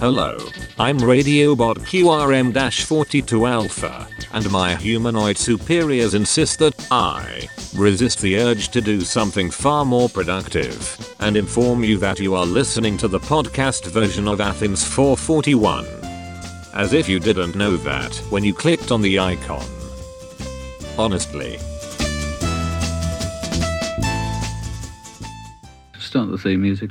Hello, I'm Radiobot QRM-42 Alpha, and my humanoid superiors insist that I resist the urge to do something far more productive, and inform you that you are listening to the podcast version of Athens 441. As if you didn't know that when you clicked on the icon. Honestly. Start the theme music.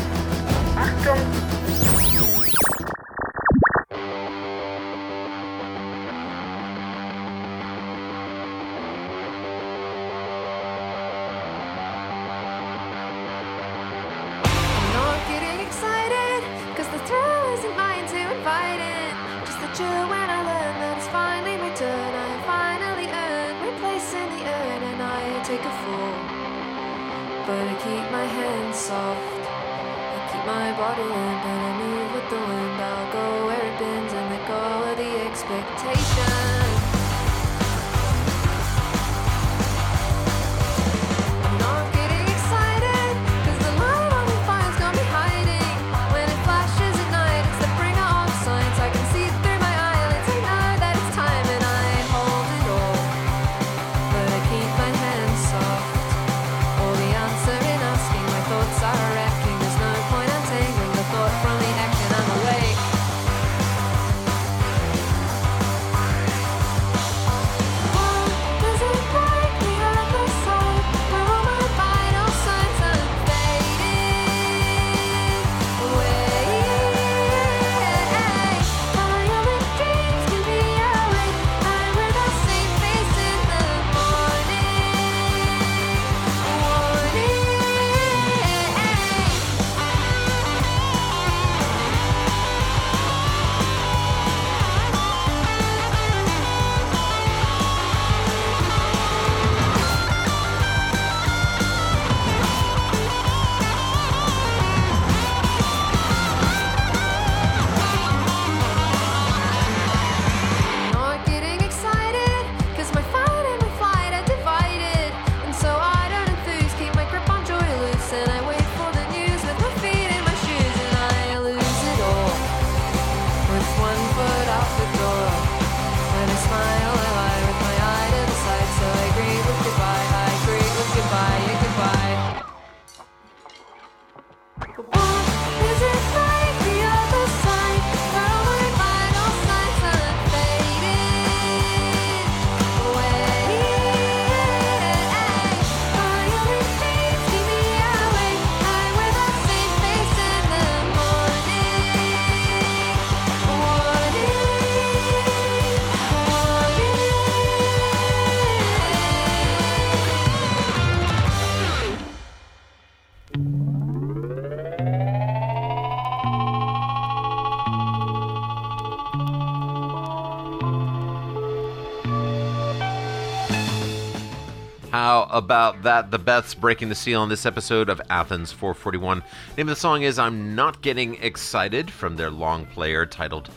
How about that? The Beths breaking the seal on this episode of Athens 441. Name of the song is I'm Not Getting Excited from their long player titled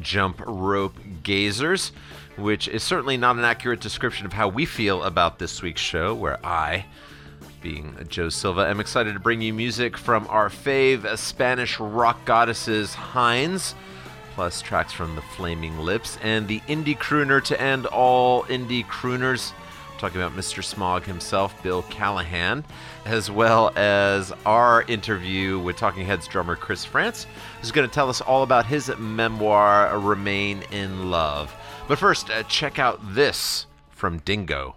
Jump Rope Gazers, which is certainly not an accurate description of how we feel about this week's show, where I, being Joe Silva, am excited to bring you music from our fave Spanish rock goddesses Hinds plus tracks from the Flaming Lips, and the indie crooner to end all indie crooners. Talking about Mr. Smog himself, Bill Callahan, as well as our interview with Talking Heads drummer Chris Frantz, who's going to tell us all about his memoir, Remain in Love. But first, uh, check out this from Dingo.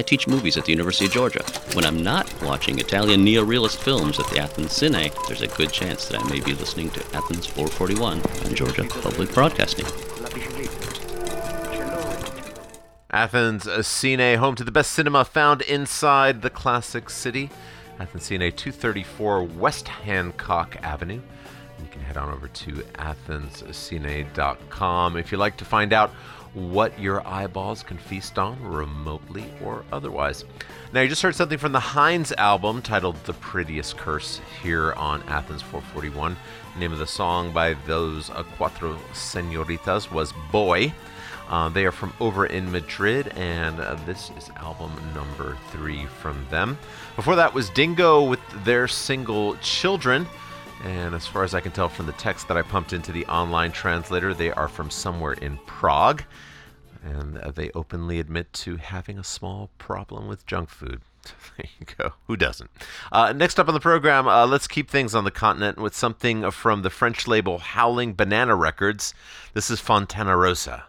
I teach movies at the University of Georgia. When I'm not watching Italian neorealist films at the Athens Cine, there's a good chance that I may be listening to Athens 441 on Georgia Public Broadcasting. Athens Cine, home to the best cinema found inside the classic city. Athens Cine, 234 West Hancock Avenue. You can head on over to athenscine.com if you'd like to find out what your eyeballs can feast on, remotely or otherwise. Now, you just heard something from the Hinds album titled The Prettiest Curse here on Athens 441. The name of the song by those uh, Cuatro Senoritas was Boy. Uh, they are from over in Madrid, and uh, this is album number three from them. Before that was Dingo with their single Children. And as far as I can tell from the text that I pumped into the online translator, they are from somewhere in Prague. And uh, they openly admit to having a small problem with junk food. there you go. Who doesn't? Uh, next up on the program, uh, let's keep things on the continent with something from the French label Howlin' Banana Records. This is Fontana Rosa.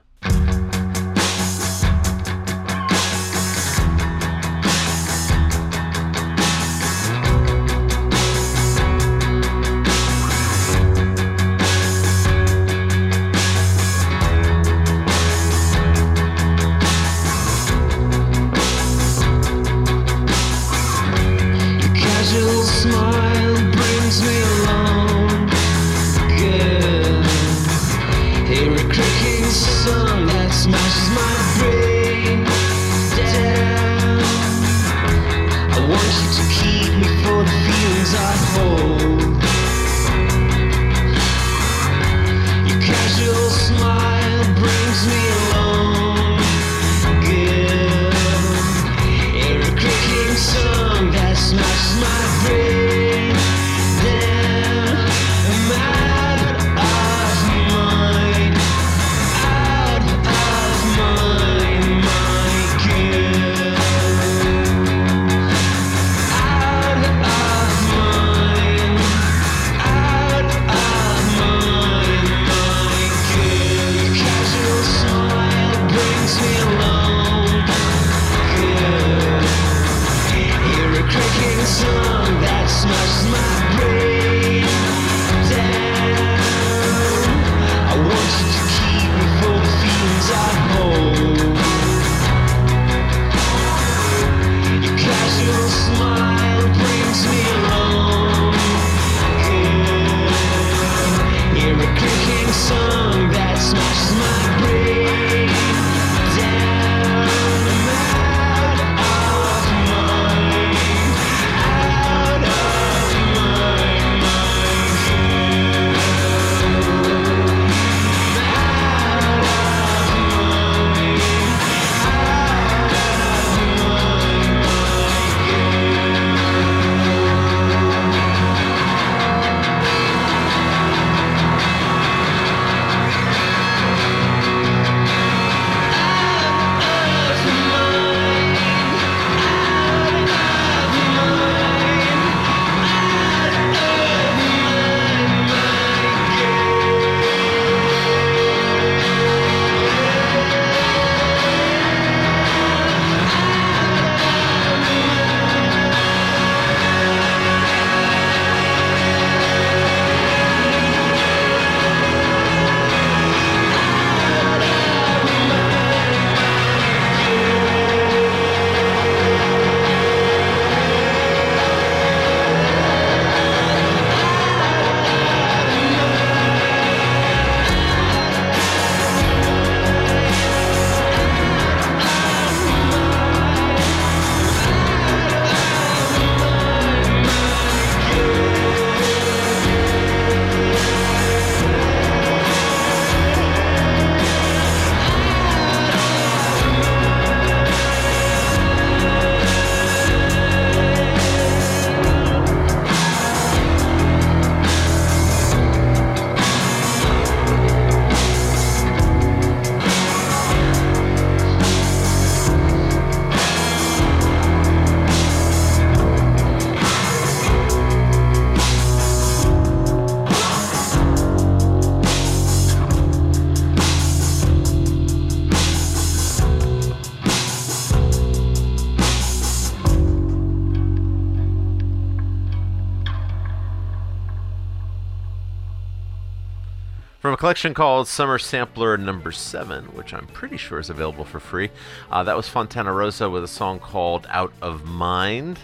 Collection called Summer Sampler Number 7, which I'm pretty sure is available for free. Uh, that was Fontana Rosa with a song called Out of Mind.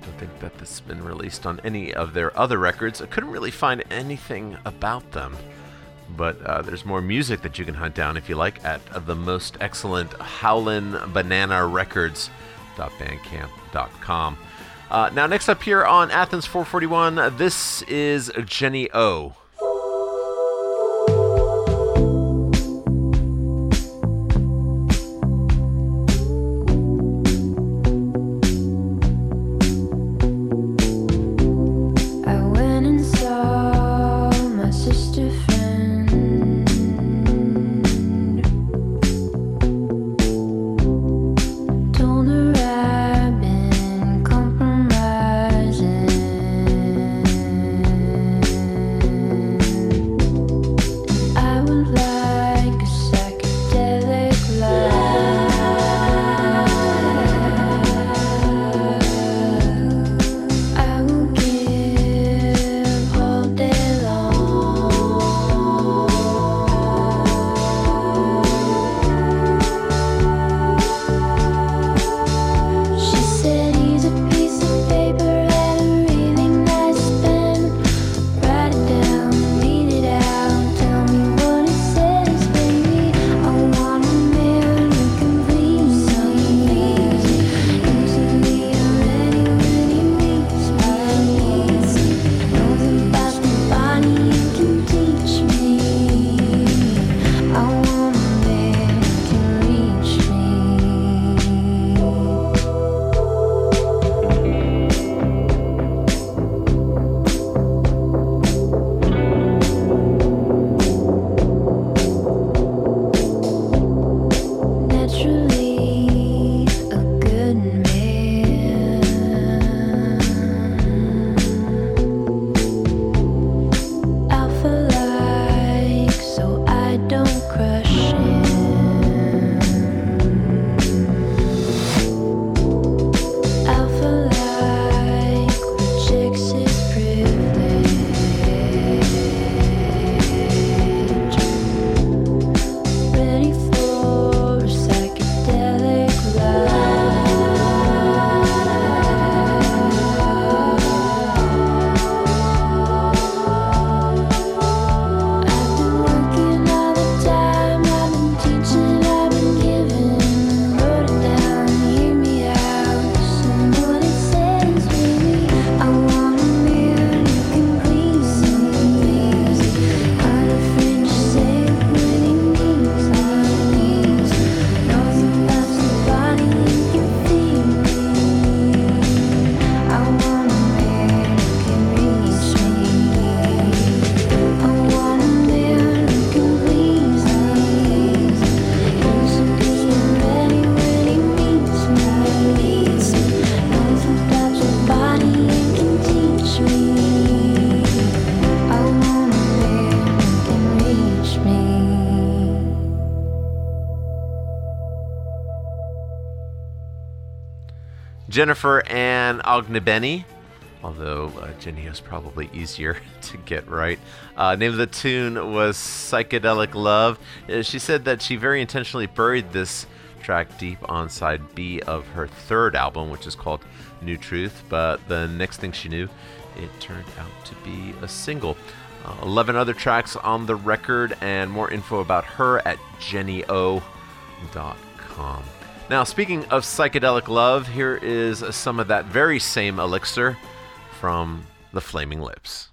Don't think that this has been released on any of their other records. I couldn't really find anything about them. But uh, there's more music that you can hunt down if you like at the most excellent Howlin' Banana Records.bandcamp.com. Uh, now, next up here on Athens 441, this is Jenny O. Jennifer Ann Ognibene, although uh, Jenny is probably easier to get right. Uh, name of the tune was Psychedelic Love. Uh, she said that she very intentionally buried this track deep on side B of her third album, which is called New Truth, but the next thing she knew, it turned out to be a single. Uh, 11 other tracks on the record, and more info about her at jennyo.com. Now, speaking of psychedelic love, here is some of that very same elixir from the Flaming Lips.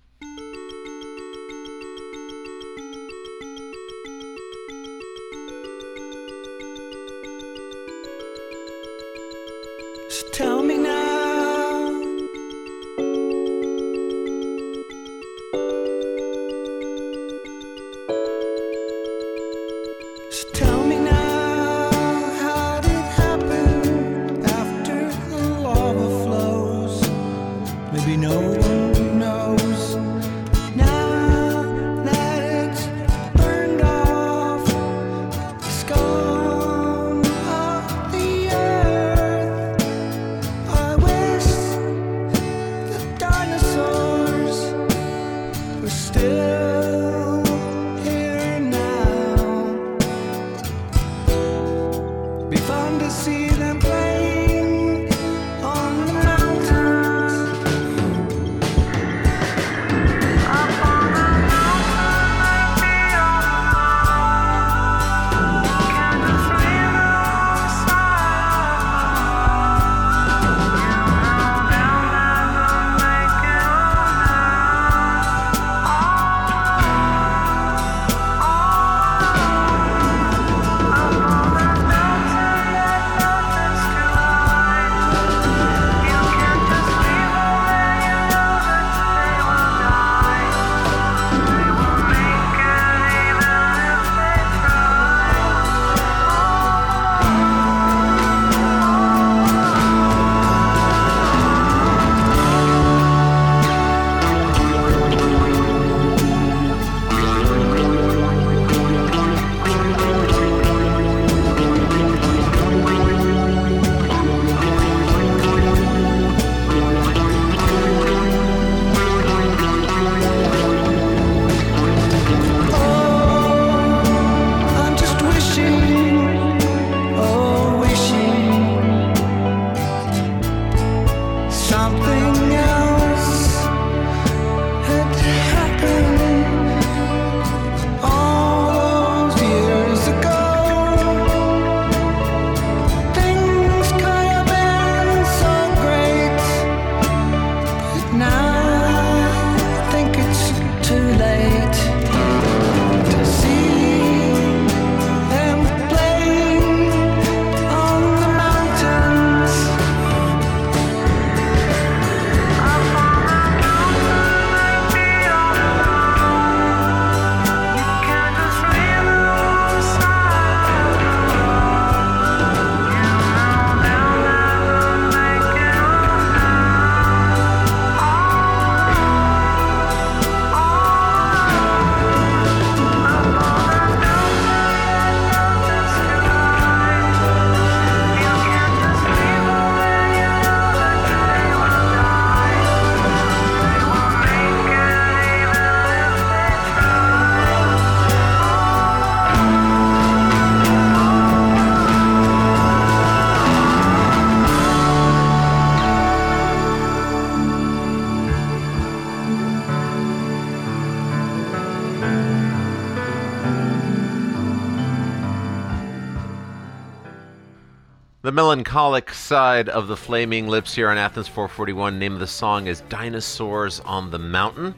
Melancholic side of the Flaming Lips here on Athens 441. Name of the song is Dinosaurs on the Mountain.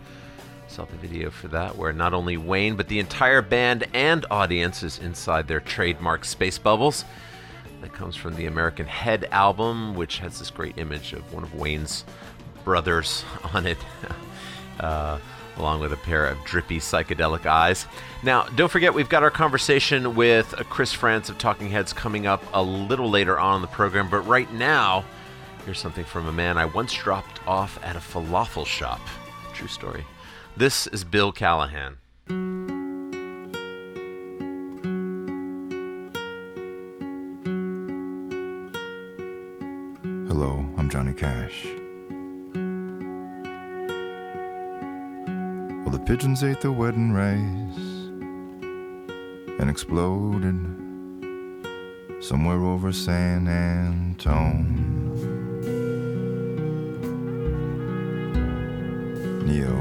Saw the video for that, where not only Wayne, but the entire band and audience is inside their trademark space bubbles. That comes from the American Head album, which has this great image of one of Wayne's brothers on it. uh, along with a pair of drippy psychedelic eyes. Now, don't forget, we've got our conversation with Chris Frantz of Talking Heads coming up a little later on in the program, but right now, here's something from a man I once dropped off at a falafel shop. True story. This is Bill Callahan. Hello, I'm Johnny Cash. Pigeons ate the wedding rice and exploded somewhere over San Antone. Neo.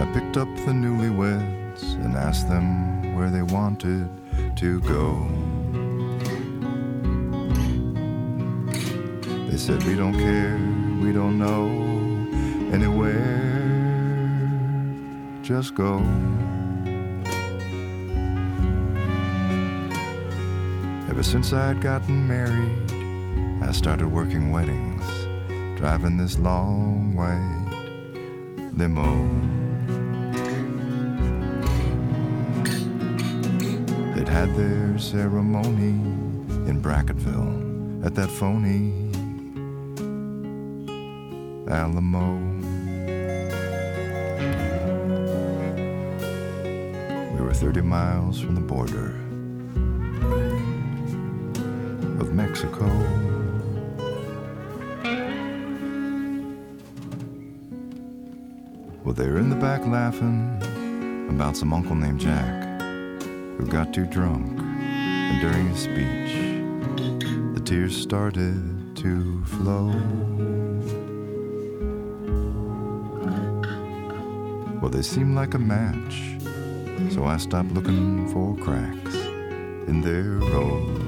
I picked up the newlyweds and asked them where they wanted to go. They said, We don't care, we don't know anywhere, just go. Ever since I'd gotten married, I started working weddings, driving this long white limo. They'd had their ceremony in Brackettville at that phony Alamo. We were 30 miles from the border of Mexico. Well, they're in the back laughing about some uncle named Jack who got too drunk, and during his speech, the tears started to flow. Well, they seemed like a match, so I stopped looking for cracks in their road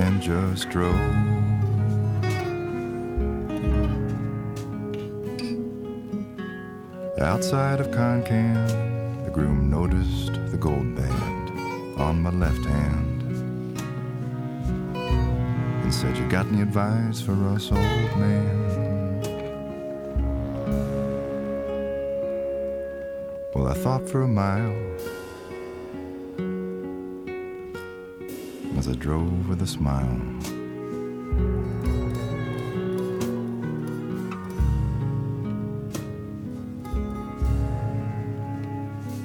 and just drove. Outside of Concan, the groom noticed the gold band on my left hand and said, You got any advice for us, old man? Thought for a mile as I drove with a smile.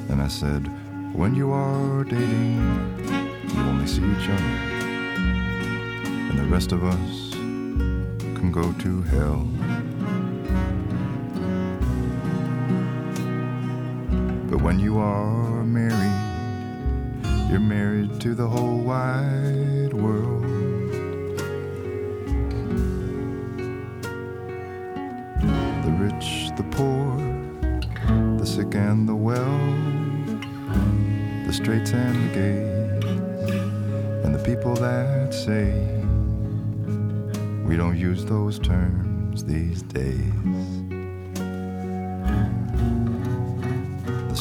And I said, When you are dating, you only see each other, and the rest of us can go to hell. When you are married, you're married to the whole wide world. The rich, the poor, the sick and the well, the straights and the gays, and the people that say we don't use those terms these days.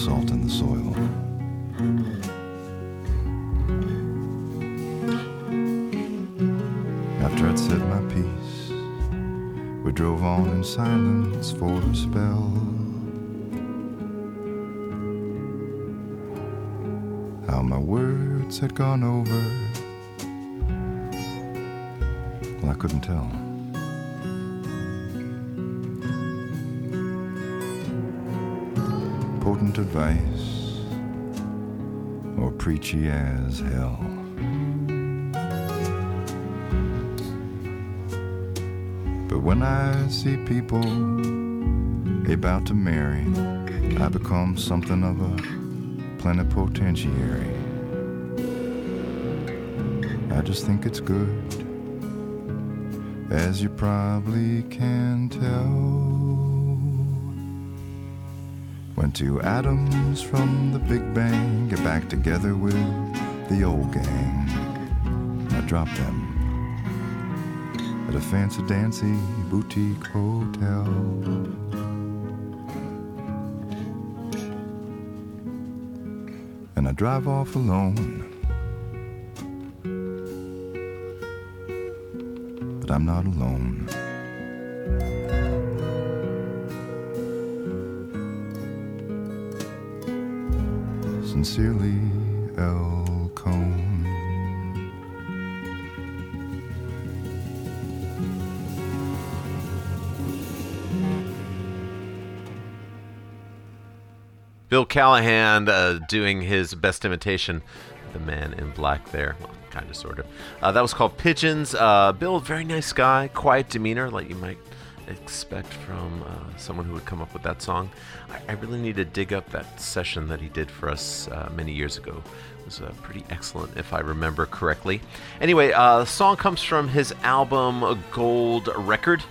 Salt in the soil. After I'd said my piece, we drove on in silence for a spell. How my words had gone over, well, I couldn't tell. Advice, or preachy as hell. But when I see people about to marry, I become something of a plenipotentiary. I just think it's good, as you probably can tell. When two atoms from the Big Bang get back together with the old gang, I drop them at a fancy dancy boutique hotel. And I drive off alone. But I'm not alone. Sincerely, L. Cohen. Bill Callahan uh, doing his best imitation, the man in black there. Well, kind of, sort of. Uh, that was called Pigeons. Uh, Bill, very nice guy, quiet demeanor, like you might expect from uh, someone who would come up with that song. I, I really need to dig up that session that he did for us uh, many years ago. It was uh, pretty excellent, if I remember correctly. Anyway, uh, the song comes from his album Gold Record.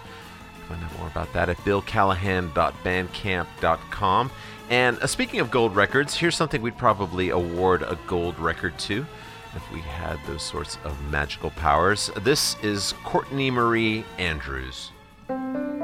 Find out more about that at billcallahan.bandcamp.com. And uh, speaking of gold records, here's something we'd probably award a gold record to if we had those sorts of magical powers. This is Courtney Marie Andrews. Are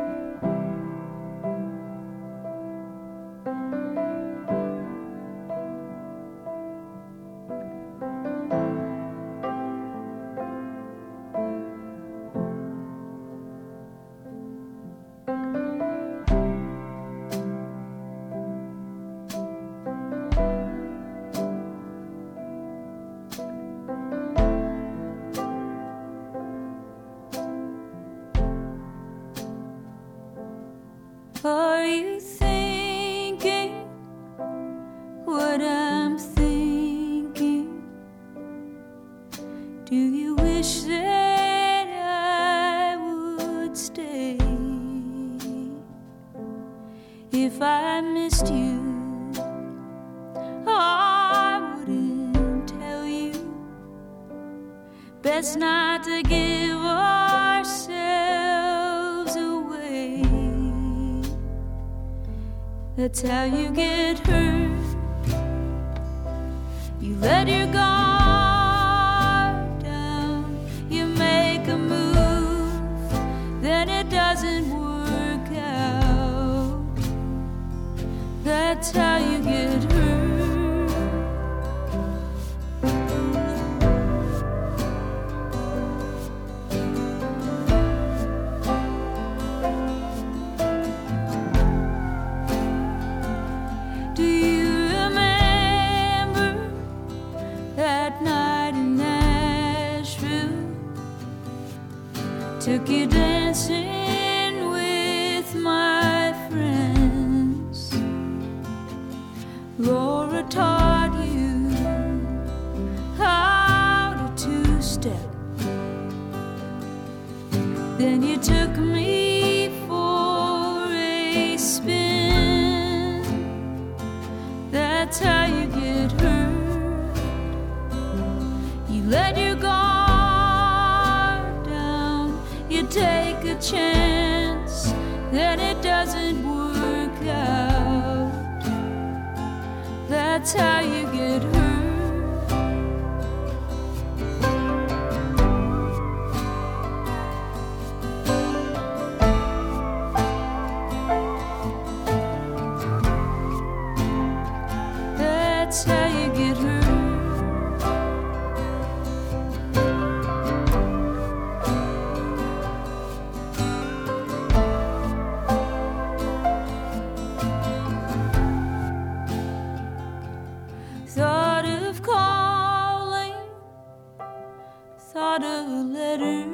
letter,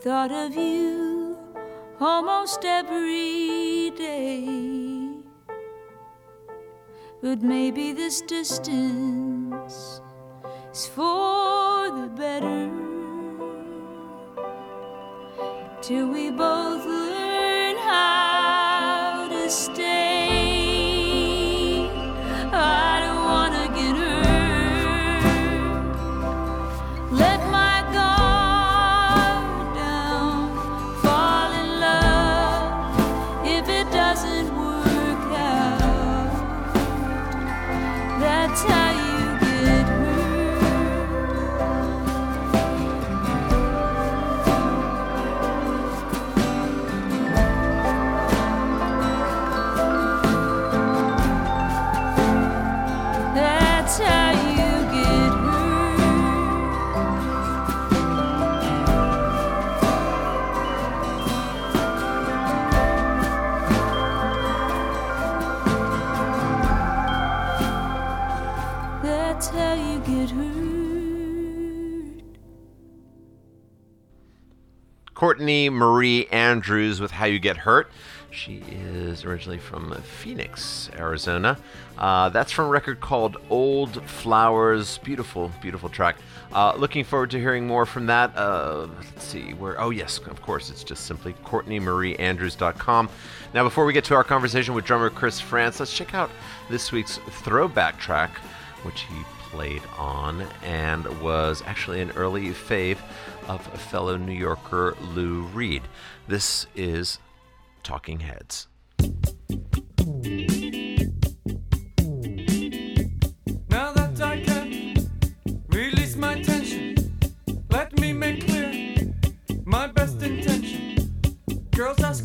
thought of you almost every day. But maybe this distance is for the better. Till we both Courtney Marie Andrews with How You Get Hurt. She is originally from Phoenix, Arizona. Uh, that's from a record called Old Flowers. Beautiful, beautiful track. Uh, looking forward to hearing more from that. Uh, let's see where. Oh yes, of course. It's just simply CourtneyMarieAndrews.com. Now, before we get to our conversation with drummer Chris Frantz, let's check out this week's throwback track, which he played on and was actually an early fave of fellow New Yorker Lou Reed. This is Talking Heads. Now that I can release my tension, let me make clear my best intention. Girls ask,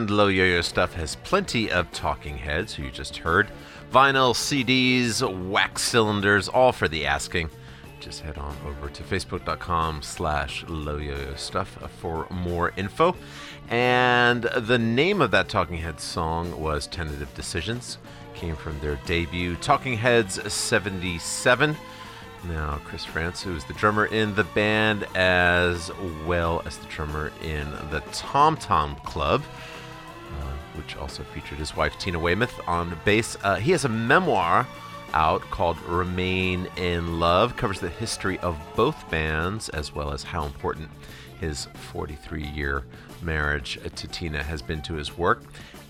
Low Yo-Yo Stuff has plenty of talking heads, who you just heard. Vinyl, CDs, wax cylinders, all for the asking. Just head on over to facebook.com slash Stuff for more info. And the name of that Talking Heads song was Tentative Decisions. Came from their debut, Talking Heads 77. Now, Chris Frantz, who is the drummer in the band, as well as the drummer in the Tom Tom Club, which also featured his wife Tina Weymouth on bass. Uh, he has a memoir out called Remain in Love, covers the history of both bands as well as how important his 43 year marriage to Tina has been to his work.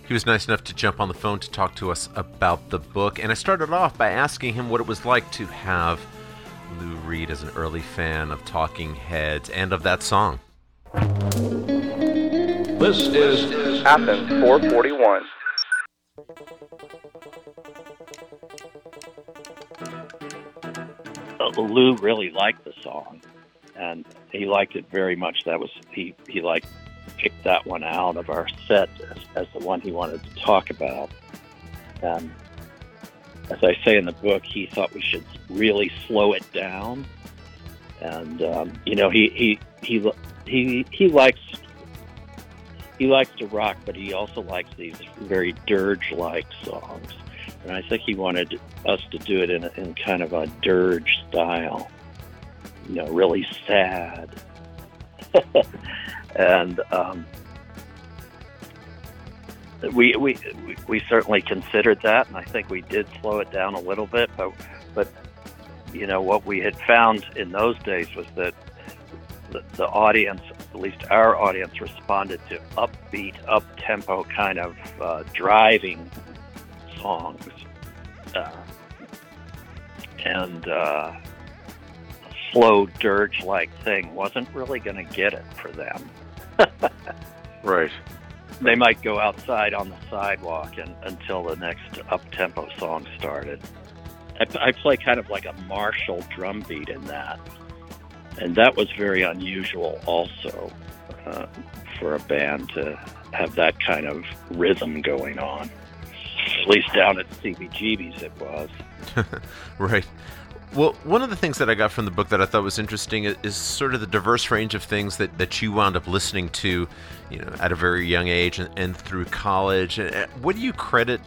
He was nice enough to jump on the phone to talk to us about the book, and I started off by asking him what it was like to have Lou Reed as an early fan of Talking Heads and of that song. This is Athens 441. uh, Lou really liked the song, and he liked it very much. That was he he like picked that one out of our set as, as the one he wanted to talk about. And as I say in the book, he thought we should really slow it down. And um, you know, he he he he he likes he likes to rock, but he also likes these very dirge-like songs. And I think he wanted us to do it in, in kind of a dirge style, you know, really sad. and um, we, we we we certainly considered that, and I think we did slow it down a little bit. But but you know what we had found in those days was that the, the audience, at least our audience, responded to upbeat, up tempo kind of uh, driving songs, uh, and uh, slow dirge like thing wasn't really going to get it for them. right. They might go outside on the sidewalk and, until the next up tempo song started. I, I play kind of like a martial drum beat in that, and that was very unusual also uh, for a band to have that kind of rhythm going on. At least down at CBGB's it was. right. Well, one of the things that I got from the book that I thought was interesting is, sort of the diverse range of things that, that you wound up listening to, you know, at a very young age and, and through college. And what do you credit,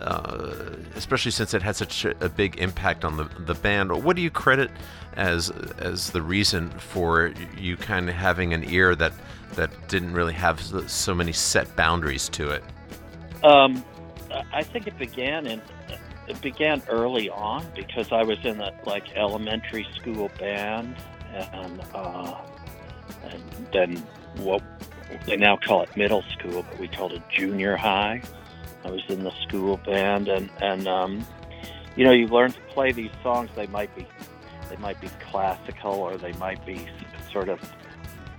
uh, especially since it had such a, a big impact on the, the band, what do you credit as as the reason for you kind of having an ear that that didn't really have so many set boundaries to it? Um, I think it began in it began early on because I was in a like elementary school band and uh, and then what they now call it middle school, but we called it junior high. I was in the school band and and um, you know you learn to play these songs. They might be they might be classical or they might be sort of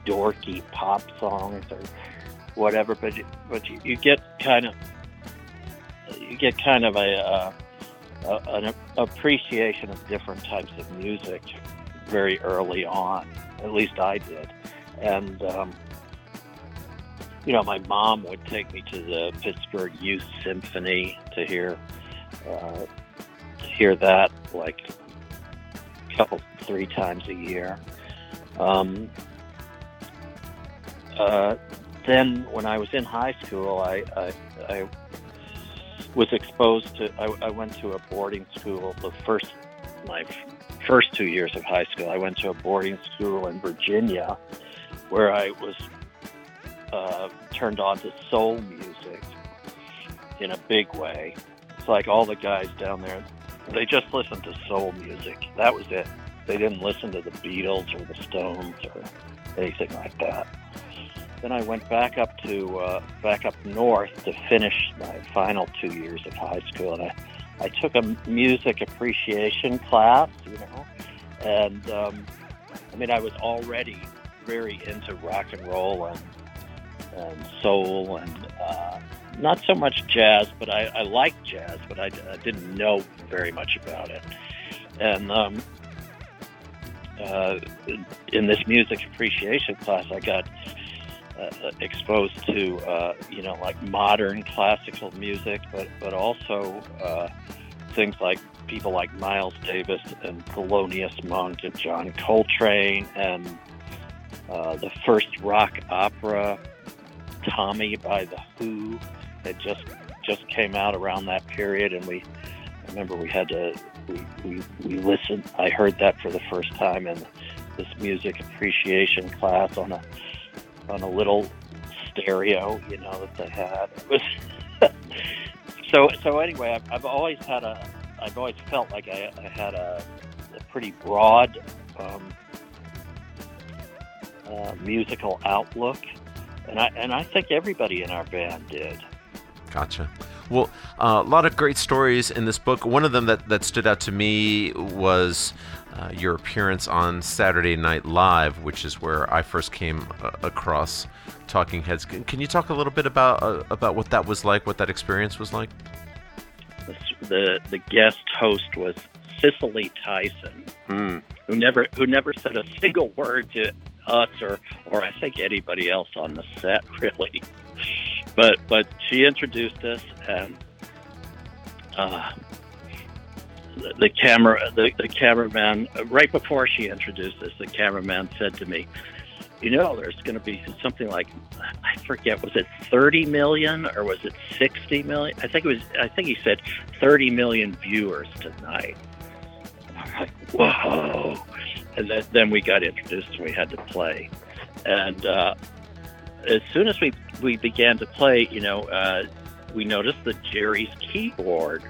dorky pop songs or whatever, but but you, you get kind of you get kind of a, uh, a an appreciation of different types of music very early on. At least I did, and um, you know, my mom would take me to the Pittsburgh Youth Symphony to hear uh, hear that like a couple three times a year. Um, uh, then, when I was in high school, I, I, I was exposed to. I, I went to a boarding school. The first, my first two years of high school, I went to a boarding school in Virginia, where I was uh, turned on to soul music in a big way. It's like all the guys down there, they just listened to soul music. That was it. They didn't listen to the Beatles or the Stones or anything like that. Then I went back up to uh, back up north to finish my final two years of high school, and I, I took a music appreciation class, you know, and um, I mean I was already very into rock and roll and and soul and uh, not so much jazz, but I, I jazz, but I, I didn't know very much about it. And um, uh, in this music appreciation class, I got uh, exposed to uh, you know like modern classical music, but but also uh, things like people like Miles Davis and Thelonious Monk and John Coltrane and uh, the first rock opera Tommy by the Who that just just came out around that period, and we I remember we had to we, we, we listened. I heard that for the first time in this music appreciation class on a on a little stereo, you know, that they had. It was so so. Anyway, I've, I've always had a I've always felt like I, I had a, a pretty broad um, uh, musical outlook, and I and I think everybody in our band did. Gotcha. Well, uh, a lot of great stories in this book. One of them that, that stood out to me was uh, your appearance on Saturday Night Live, which is where I first came uh, across Talking Heads. Can, can you talk a little bit about uh, about what that was like, what that experience was like? The the, the guest host was Cicely Tyson, who never who never said a single word to us or or I think anybody else on the set really. But but she introduced us and uh, the, the camera the, the cameraman right before she introduced us the cameraman said to me you know there's going to be something like i forget was it 30 million or was it 60 million? I think it was i think he said 30 million viewers tonight. I'm like whoa and then, we got introduced and we had to play and uh, as soon as we we began to play you know uh, we noticed that jerry's keyboard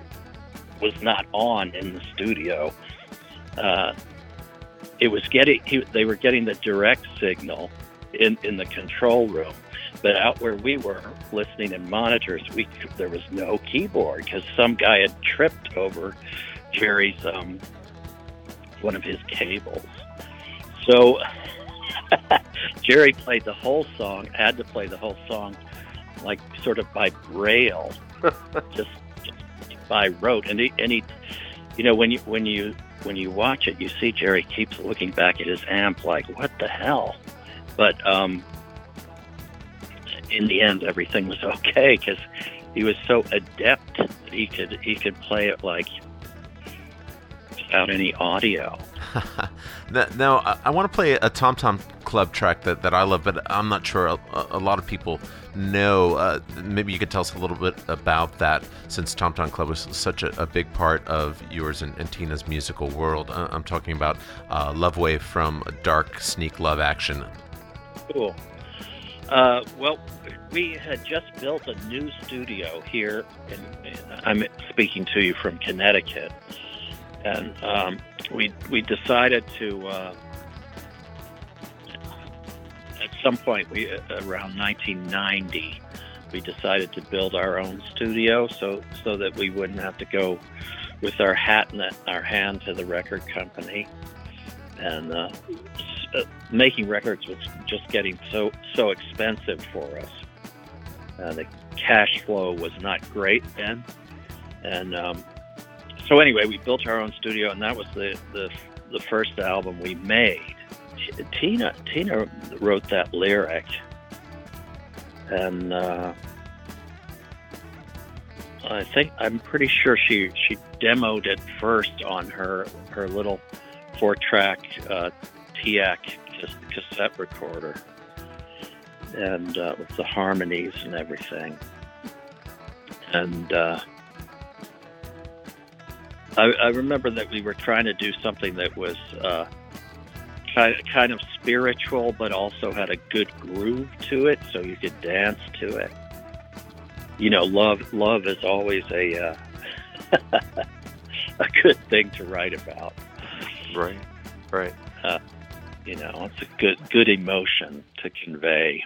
was not on in the studio. Uh, it was getting he, they were getting the direct signal in, in the control room, but out where we were listening in monitors, we there was no keyboard because some guy had tripped over Jerry's um, one of his cables. So Jerry played the whole song, had to play the whole song, like sort of by braille, just by rote and he, and he you know when you when you when you watch it you see jerry keeps looking back at his amp like what the hell but um in the end everything was okay because he was so adept that he could he could play it like without any audio Now, now I, I want to play a Tom Tom Club track that, that I love, but I'm not sure a, a lot of people know. Uh, maybe you could tell us a little bit about that, since Tom Tom Club was such a, a big part of yours and, and Tina's musical world. Uh, I'm talking about uh, Love Wave from Dark Sneak Love Action. Cool. Uh, well, we had just built a new studio here. In, in, I'm speaking to you from Connecticut, and um, we we decided to. Uh, at some point, we uh, around 1990, we decided to build our own studio, so so that we wouldn't have to go with our hat in our hand to the record company, and uh, uh, making records was just getting so so expensive for us. Uh, the cash flow was not great then, and um, so anyway, we built our own studio, and that was the the, the first album we made. Tina Tina wrote that lyric, and uh, I think I'm pretty sure she she demoed it first on her her little four track uh, TEAC cassette recorder, and uh, with the harmonies and everything, and. Uh, I, I remember that we were trying to do something that was uh, kind kind of spiritual, but also had a good groove to it, so you could dance to it. You know, love love is always a uh, a good thing to write about. Right, right. Uh, you know, it's a good good emotion to convey.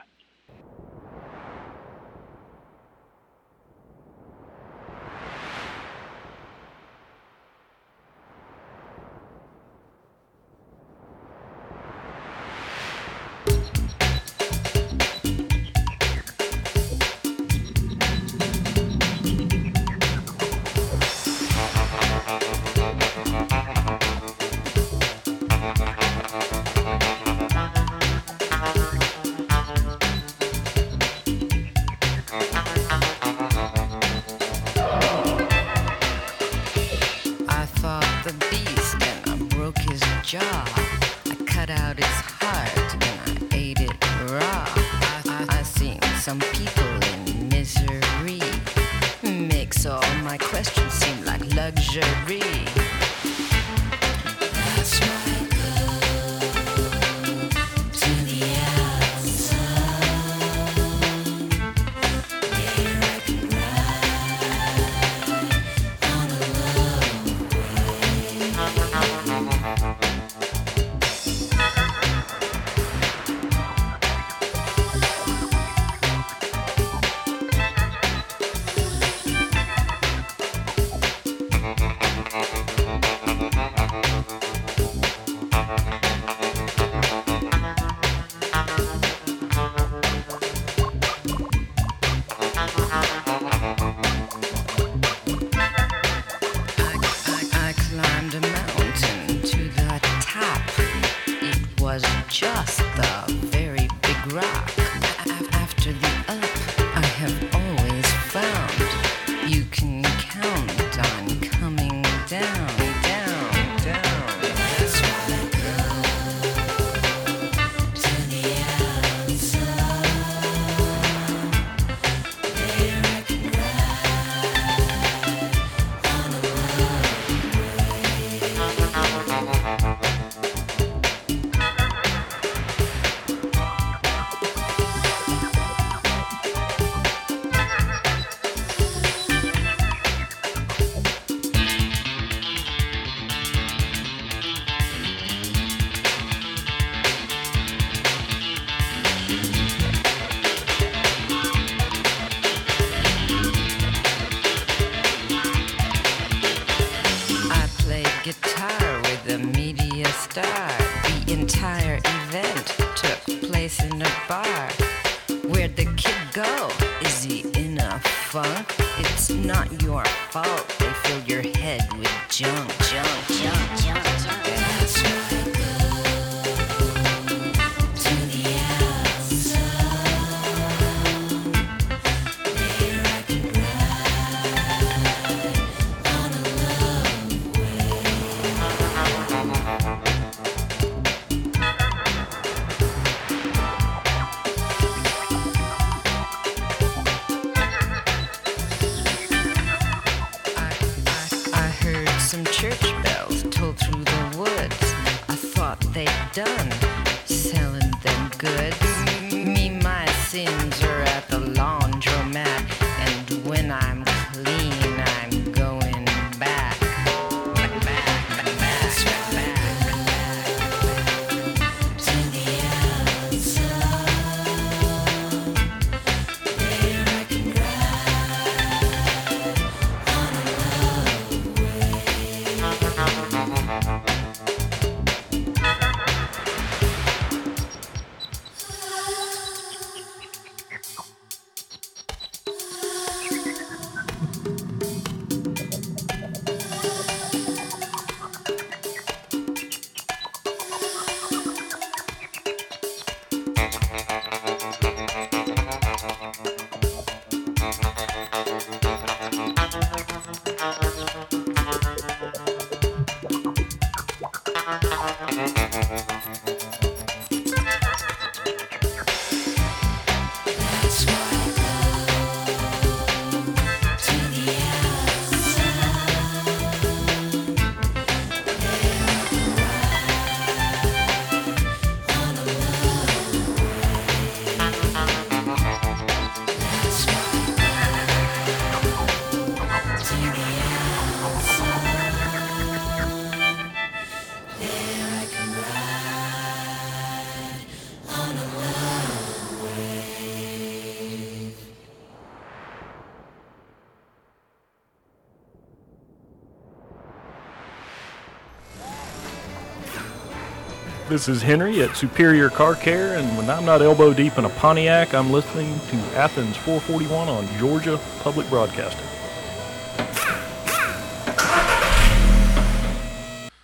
This is Henry at Superior Car Care, and when I'm not elbow deep in a Pontiac, I'm listening to Athens 441 on Georgia Public Broadcasting.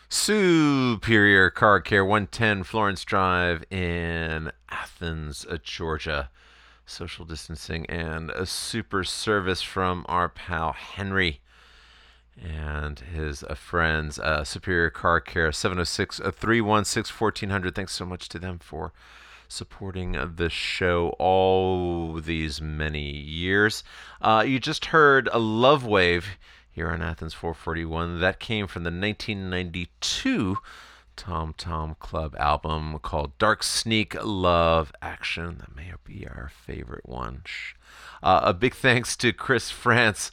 Superior Car Care, 110 Florence Drive in Athens, uh, Georgia. Social distancing and a super service from our pal Henry and his uh, friends. Uh, Superior Car Care, 706 316 1400. Thanks so much to them for supporting the show all these many years. Uh, you just heard a Love Wave here on Athens 441. That came from the 1992 Tom Tom Club album called Dark Sneak Love Action. That may be our favorite one. Uh, a big thanks to Chris Frantz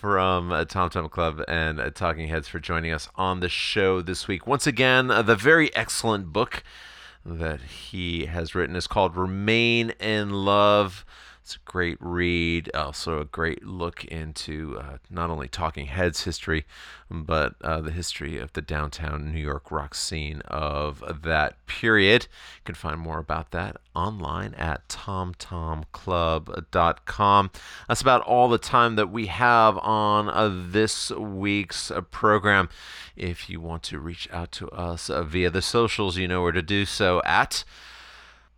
from uh, Tom Tom Club and uh, Talking Heads for joining us on the show this week. Once again, uh, the very excellent book that he has written is called Remain in Love. It's a great read, also a great look into uh, not only Talking Heads history, but uh, the history of the downtown New York rock scene of that period. You can find more about that online at tomtomclub.com. That's about all the time that we have on uh, this week's uh, program. If you want to reach out to us uh, via the socials, you know where to do so at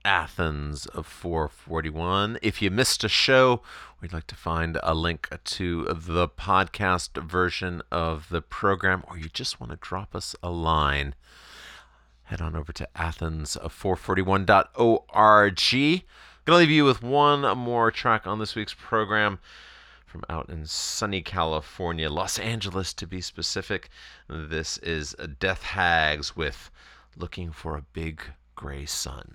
Athens of 441. If you missed a show, we'd like to find a link to the podcast version of the program, or you just want to drop us a line, head on over to Athens of 441.org. Gonna leave you with one more track on this week's program from out in sunny California, Los Angeles to be specific. This is Death Hags with Looking for a Big Gray Sun.